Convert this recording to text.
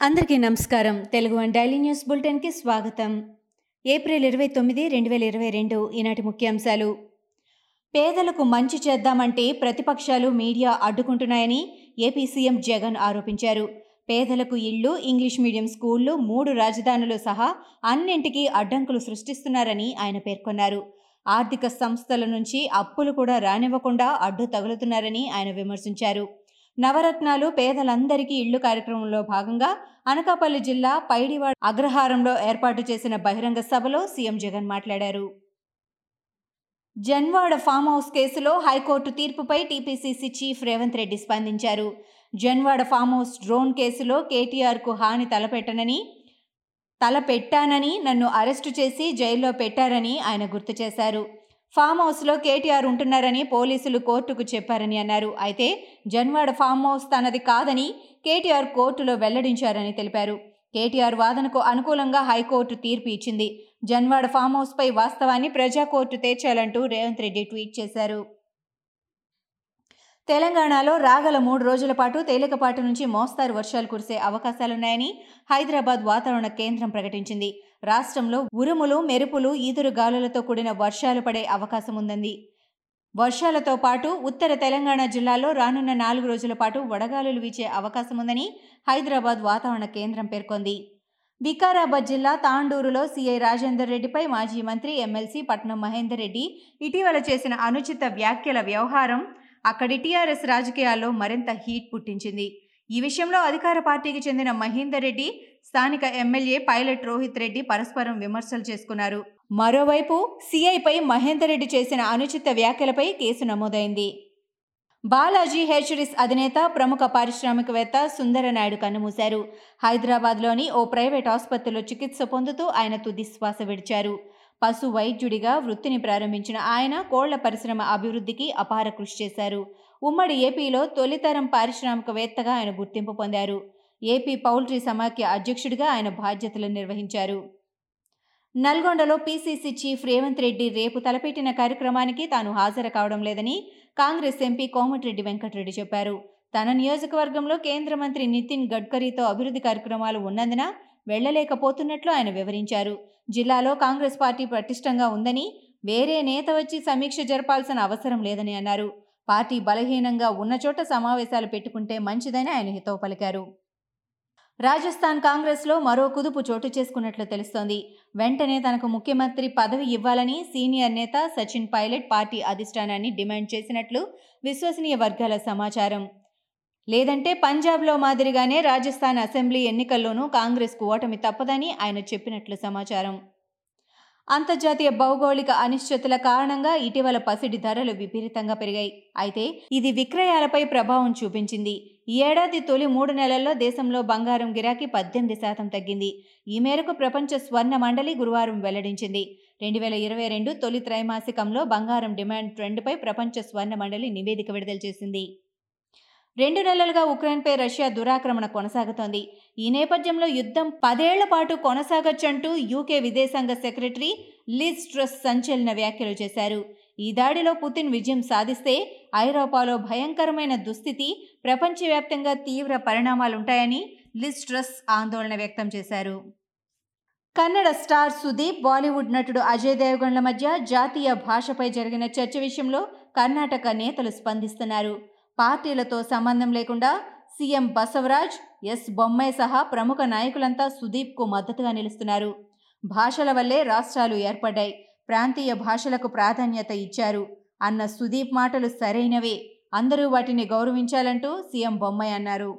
అందరికీ నమస్కారం. Telugu one daily news బులెటిన్కి స్వాగతం. ఏప్రిల్ ఇరవై తొమ్మిది రెండు వేల ఇరవై రెండు ఈనాటి ముఖ్యాంశాలు. పేదలకు మంచి చేద్దామంటే ప్రతిపక్షాలు మీడియా అడ్డుకుంటున్నాయని ఏపీ సీఎం జగన్ ఆరోపించారు. పేదలకు ఇళ్ళు ఇంగ్లీష్ మీడియం స్కూళ్ళు మూడు రాజధానులు సహా అన్నింటికీ అడ్డంకులు సృష్టిస్తున్నారని ఆయన పేర్కొన్నారు. ఆర్థిక సంస్థల నుంచి అప్పులు కూడా రానివ్వకుండా అడ్డు తగులుతున్నారని ఆయన విమర్శించారు. నవరత్నాలు పేదలందరికీ ఇళ్ళు కార్యక్రమంలో భాగంగా అనకాపల్లి జిల్లా పైడివాడ అగ్రహారంలో ఏర్పాటు చేసిన బహిరంగ సభలో సీఎం జగన్ మాట్లాడారు. జన్వాడ ఫామ్ హౌస్ కేసులో హైకోర్టు తీర్పుపై టీపీసీసీ చీఫ్ రేవంత్ రెడ్డి స్పందించారు. జన్వాడ ఫామ్ హౌస్ డ్రోన్ కేసులో కేటీఆర్కు హాని తలపెట్టనని తలపెట్టానని నన్ను అరెస్టు చేసి జైల్లో పెట్టారని ఆయన గుర్తు చేశారు. ఫామ్ హౌస్లో కేటీఆర్ ఉంటున్నారని పోలీసులు కోర్టుకు చెప్పారని అన్నారు. అయితే జన్వాడ ఫామ్ హౌస్ తనది కాదని కేటీఆర్ కోర్టులో వెల్లడించారని తెలిపారు. కేటీఆర్ వాదనకు అనుకూలంగా హైకోర్టు తీర్పు ఇచ్చింది. జన్వాడ ఫామ్ హౌస్పై వాస్తవాన్ని ప్రజా కోర్టు తేల్చాలంటూ రేవంత్ రెడ్డి ట్వీట్ చేశారు. తెలంగాణలో రాగల మూడు రోజుల పాటు తేలికపాటి నుంచి మోస్తారు వర్షాలు కురిసే అవకాశాలున్నాయని హైదరాబాద్ వాతావరణ కేంద్రం ప్రకటించింది. రాష్ట్రంలో ఉరుములు మెరుపులు ఈదురు గాలులతో కూడిన వర్షాలు పడే అవకాశం ఉందంది. వర్షాలతో పాటు ఉత్తర తెలంగాణ జిల్లాలో రానున్న నాలుగు రోజుల పాటు వడగాలులు వీచే అవకాశం ఉందని హైదరాబాద్ వాతావరణ కేంద్రం పేర్కొంది. వికారాబాద్ జిల్లా తాండూరులో సీఐ రాజేందర్ రెడ్డిపై మాజీ మంత్రి ఎమ్మెల్సీ పట్నం మహేందర్ రెడ్డి ఇటీవల చేసిన అనుచిత వ్యాఖ్యల వ్యవహారం అక్కడి టీఆర్ఎస్ రాజకీయాల్లో మరింత హీట్ పుట్టించింది. ఈ విషయంలో అధికార పార్టీకి చెందిన మహేందర్ రెడ్డి స్థానిక ఎమ్మెల్యే పైలట్ రోహిత్ రెడ్డి పరస్పరం విమర్శలు చేసుకున్నారు. మరోవైపు సీఐపై మహేందర్ రెడ్డి చేసిన అనుచిత వ్యాఖ్యలపై కేసు నమోదైంది. బాలాజీ హెచ్డిస్ అధినేత ప్రముఖ పారిశ్రామికవేత్త సుందరనాయుడు కన్నుమూశారు. హైదరాబాద్లోని ఓ ప్రైవేట్ ఆసుపత్రిలో చికిత్స పొందుతూ ఆయన తుది శ్వాస విడిచారు. పశు వైద్యుడిగా వృత్తిని ప్రారంభించిన ఆయన కోళ్ళ పరిశ్రమ అభివృద్ధికి అపార కృషి చేశారు. ఉమ్మడి ఏపీలో తొలితరం పారిశ్రామికవేత్తగా ఆయన గుర్తింపు పొందారు. ఏపీ పౌల్ట్రీ సమాఖ్య అధ్యక్షుడిగా ఆయన బాధ్యతలు నిర్వహించారు. నల్గొండలో పీసీసీ చీఫ్ రేవంత్ రెడ్డి రేపు తలపెట్టిన కార్యక్రమానికి తాను హాజరు కావడం లేదని కాంగ్రెస్ ఎంపీ కోమటిరెడ్డి వెంకటరెడ్డి చెప్పారు. తన నియోజకవర్గంలో కేంద్ర మంత్రి నితిన్ గడ్కరీతో అభివృద్ధి కార్యక్రమాలు ఉన్నందున వెళ్ళలేకపోతున్నట్లు ఆయన వివరించారు. జిల్లాలో కాంగ్రెస్ పార్టీ పటిష్టంగా ఉందని వేరే నేత వచ్చి సమీక్ష జరపాల్సిన అవసరం లేదని అన్నారు. పార్టీ బలహీనంగా ఉన్న చోట సమావేశాలు పెట్టుకుంటే మంచిదని ఆయన హితవు పలికారు. రాజస్థాన్ కాంగ్రెస్లో మరో కుదుపు చోటు చేసుకున్నట్లు తెలుస్తోంది. వెంటనే తనకు ముఖ్యమంత్రి పదవి ఇవ్వాలని సీనియర్ నేత సచిన్ పైలట్ పార్టీ అధిష్టానాన్ని డిమాండ్ చేసినట్లు విశ్వసనీయ వర్గాల సమాచారం. లేదంటే పంజాబ్లో మాదిరిగానే రాజస్థాన్ అసెంబ్లీ ఎన్నికల్లోనూ కాంగ్రెస్కు ఓటమి తప్పదని ఆయన చెప్పినట్లు సమాచారం. అంతర్జాతీయ భౌగోళిక అనిశ్చితుల కారణంగా ఇటీవల పసిడి ధరలు విపరీతంగా పెరిగాయి. అయితే ఇది విక్రయాలపై ప్రభావం చూపించింది. ఈ ఏడాది తొలి మూడు నెలల్లో దేశంలో బంగారం గిరాకీ పద్దెనిమిది శాతం తగ్గింది. ఈ మేరకు ప్రపంచ స్వర్ణ మండలి గురువారం వెల్లడించింది. రెండు వేల ఇరవై రెండు తొలి త్రైమాసికంలో బంగారం డిమాండ్ ట్రెండ్పై ప్రపంచ స్వర్ణ మండలి నివేదిక విడుదల చేసింది. రెండు నెలలుగా ఉక్రెయిన్పై రష్యా దురాక్రమణ కొనసాగుతోంది. ఈ నేపథ్యంలో యుద్ధం పదేళ్ళ పాటు కొనసాగొచ్చంటూ యూకే విదేశాంగ సెక్రటరీ లిజ్ ట్రస్ సంచలన వ్యాఖ్యలు చేశారు. ఈ దాడిలో పుతిన్ విజయం సాధిస్తే ఐరోపాలో భయంకరమైన దుస్థితి ప్రపంచవ్యాప్తంగా తీవ్ర పరిణామాలుంటాయని లిజ్ ట్రస్ ఆందోళన వ్యక్తం చేశారు. కన్నడ స్టార్ సుదీప్ బాలీవుడ్ నటుడు అజయ్ దేవగణ్ల మధ్య జాతీయ భాషపై జరిగిన చర్చ విషయంలో కర్ణాటక నేతలు స్పందిస్తున్నారు. పార్టీలతో సంబంధం లేకుండా సీఎం బసవరాజ్ ఎస్ బొమ్మాయి సహా ప్రముఖ నాయకులంతా సుదీప్కు మద్దతుగా నిలుస్తున్నారు. భాషల వల్లే రాష్ట్రాలు ఏర్పడ్డాయి. ప్రాంతీయ భాషలకు ప్రాధాన్యత ఇచ్చారు. అన్న సుదీప్ మాటలు సరైనవే. అందరూ వాటిని గౌరవించాలంటూ సీఎం బొమ్మాయి అన్నారు.